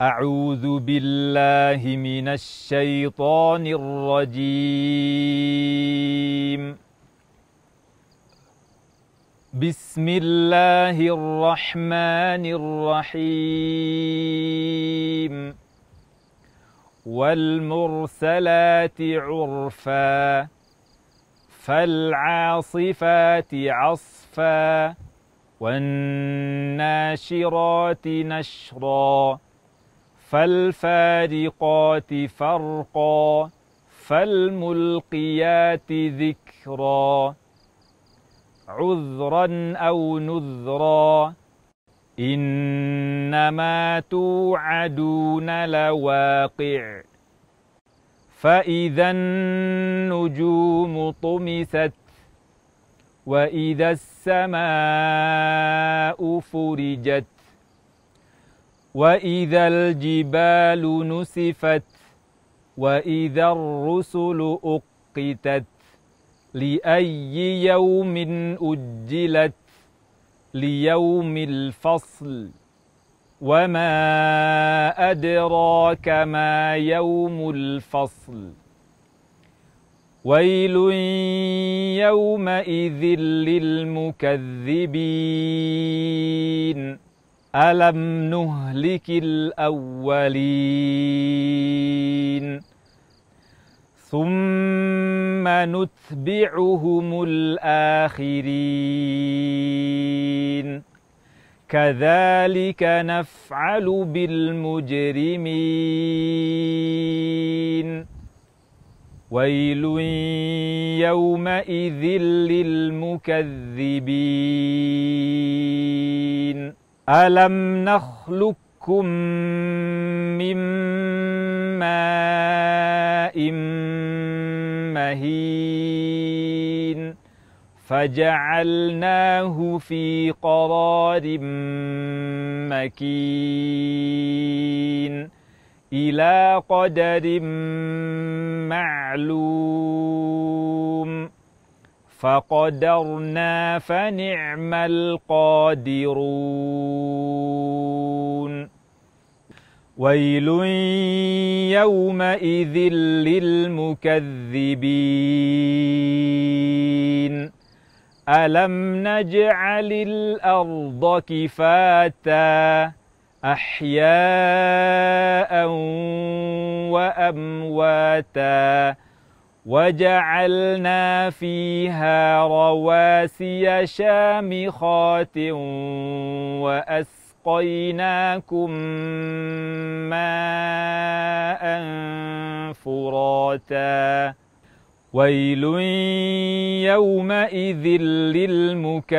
أعوذ بالله من الشيطان الرجيم. بسم الله الرحمن الرحيم. والمرسلات عرفا فالعاصفات عصفا والناشرات نشرا. فالفارقات فرقا فالملقيات ذكرا. عذرا أو نذرا إنما توعدون لواقع. فإذا النجوم طمست وإذا السماء فرجت واذا الجبال نسفت واذا الرسل اقتت لاي يوم اجلت ليوم الفصل وما ادراك ما يوم الفصل ويل يومئذ للمكذبين ألم نهلك الأولين؟ ثم نتبعهم الآخرين. كذلك نفعل بالمجرمين. ويل يومئذ للمكذبين. الم نخلقكم من ماء مهين فجعلناه في قرار مكين إلى قدر معلوم فقدرنا فنعم القادرون. ويل يومئذ للمكذبين. ألم نجعل الأرض كفاتا؟ أحياء وأمواتا. وجعلنا فيها رواسي شامخات وأسقيناكم ماء فراتا. ويل يومئذ للمكذبين.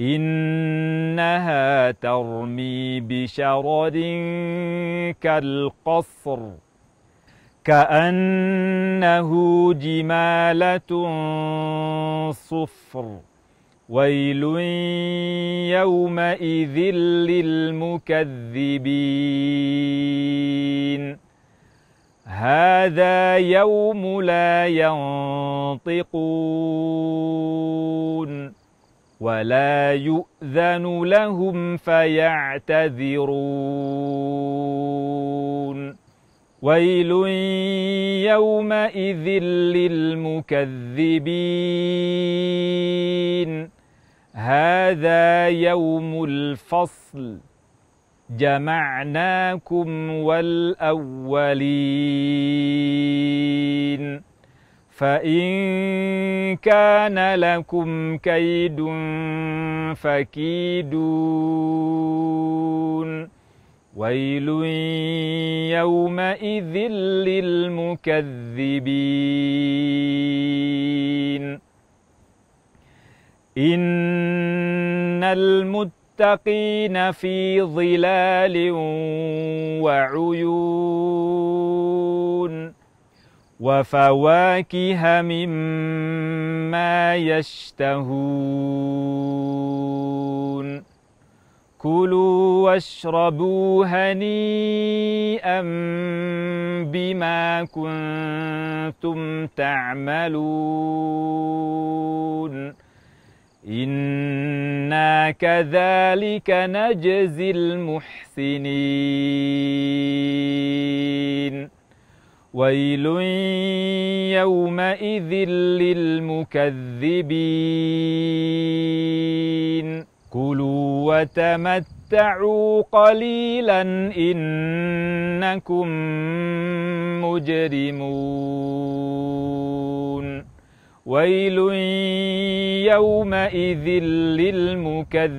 إنها ترمي بشرر كالقصر كأنه جمالة صفر. ويل يومئذ للمكذبين. هذا يوم لا ينطقون. ولا يؤذن لهم فيعتذرون. ويل يومئذ للمكذبين. هذا يوم الفصل. جمعناكم والأولين. فإن كان لكم كيد فكيدون. ويل يومئذ للمكذبين. إن المتقين في ظلال وعيون. وفواكه مما يشتهون. كلوا واشربوا هنيئا بما كنتم تعملون. أنا كذلك نجزي المحسنين. ويل يومئذ للمكذبين كلوا وتمتعوا قليلا انكم مجرمون ويل يومئذ للمكذبين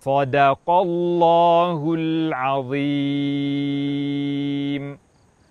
صدق الله العظيم.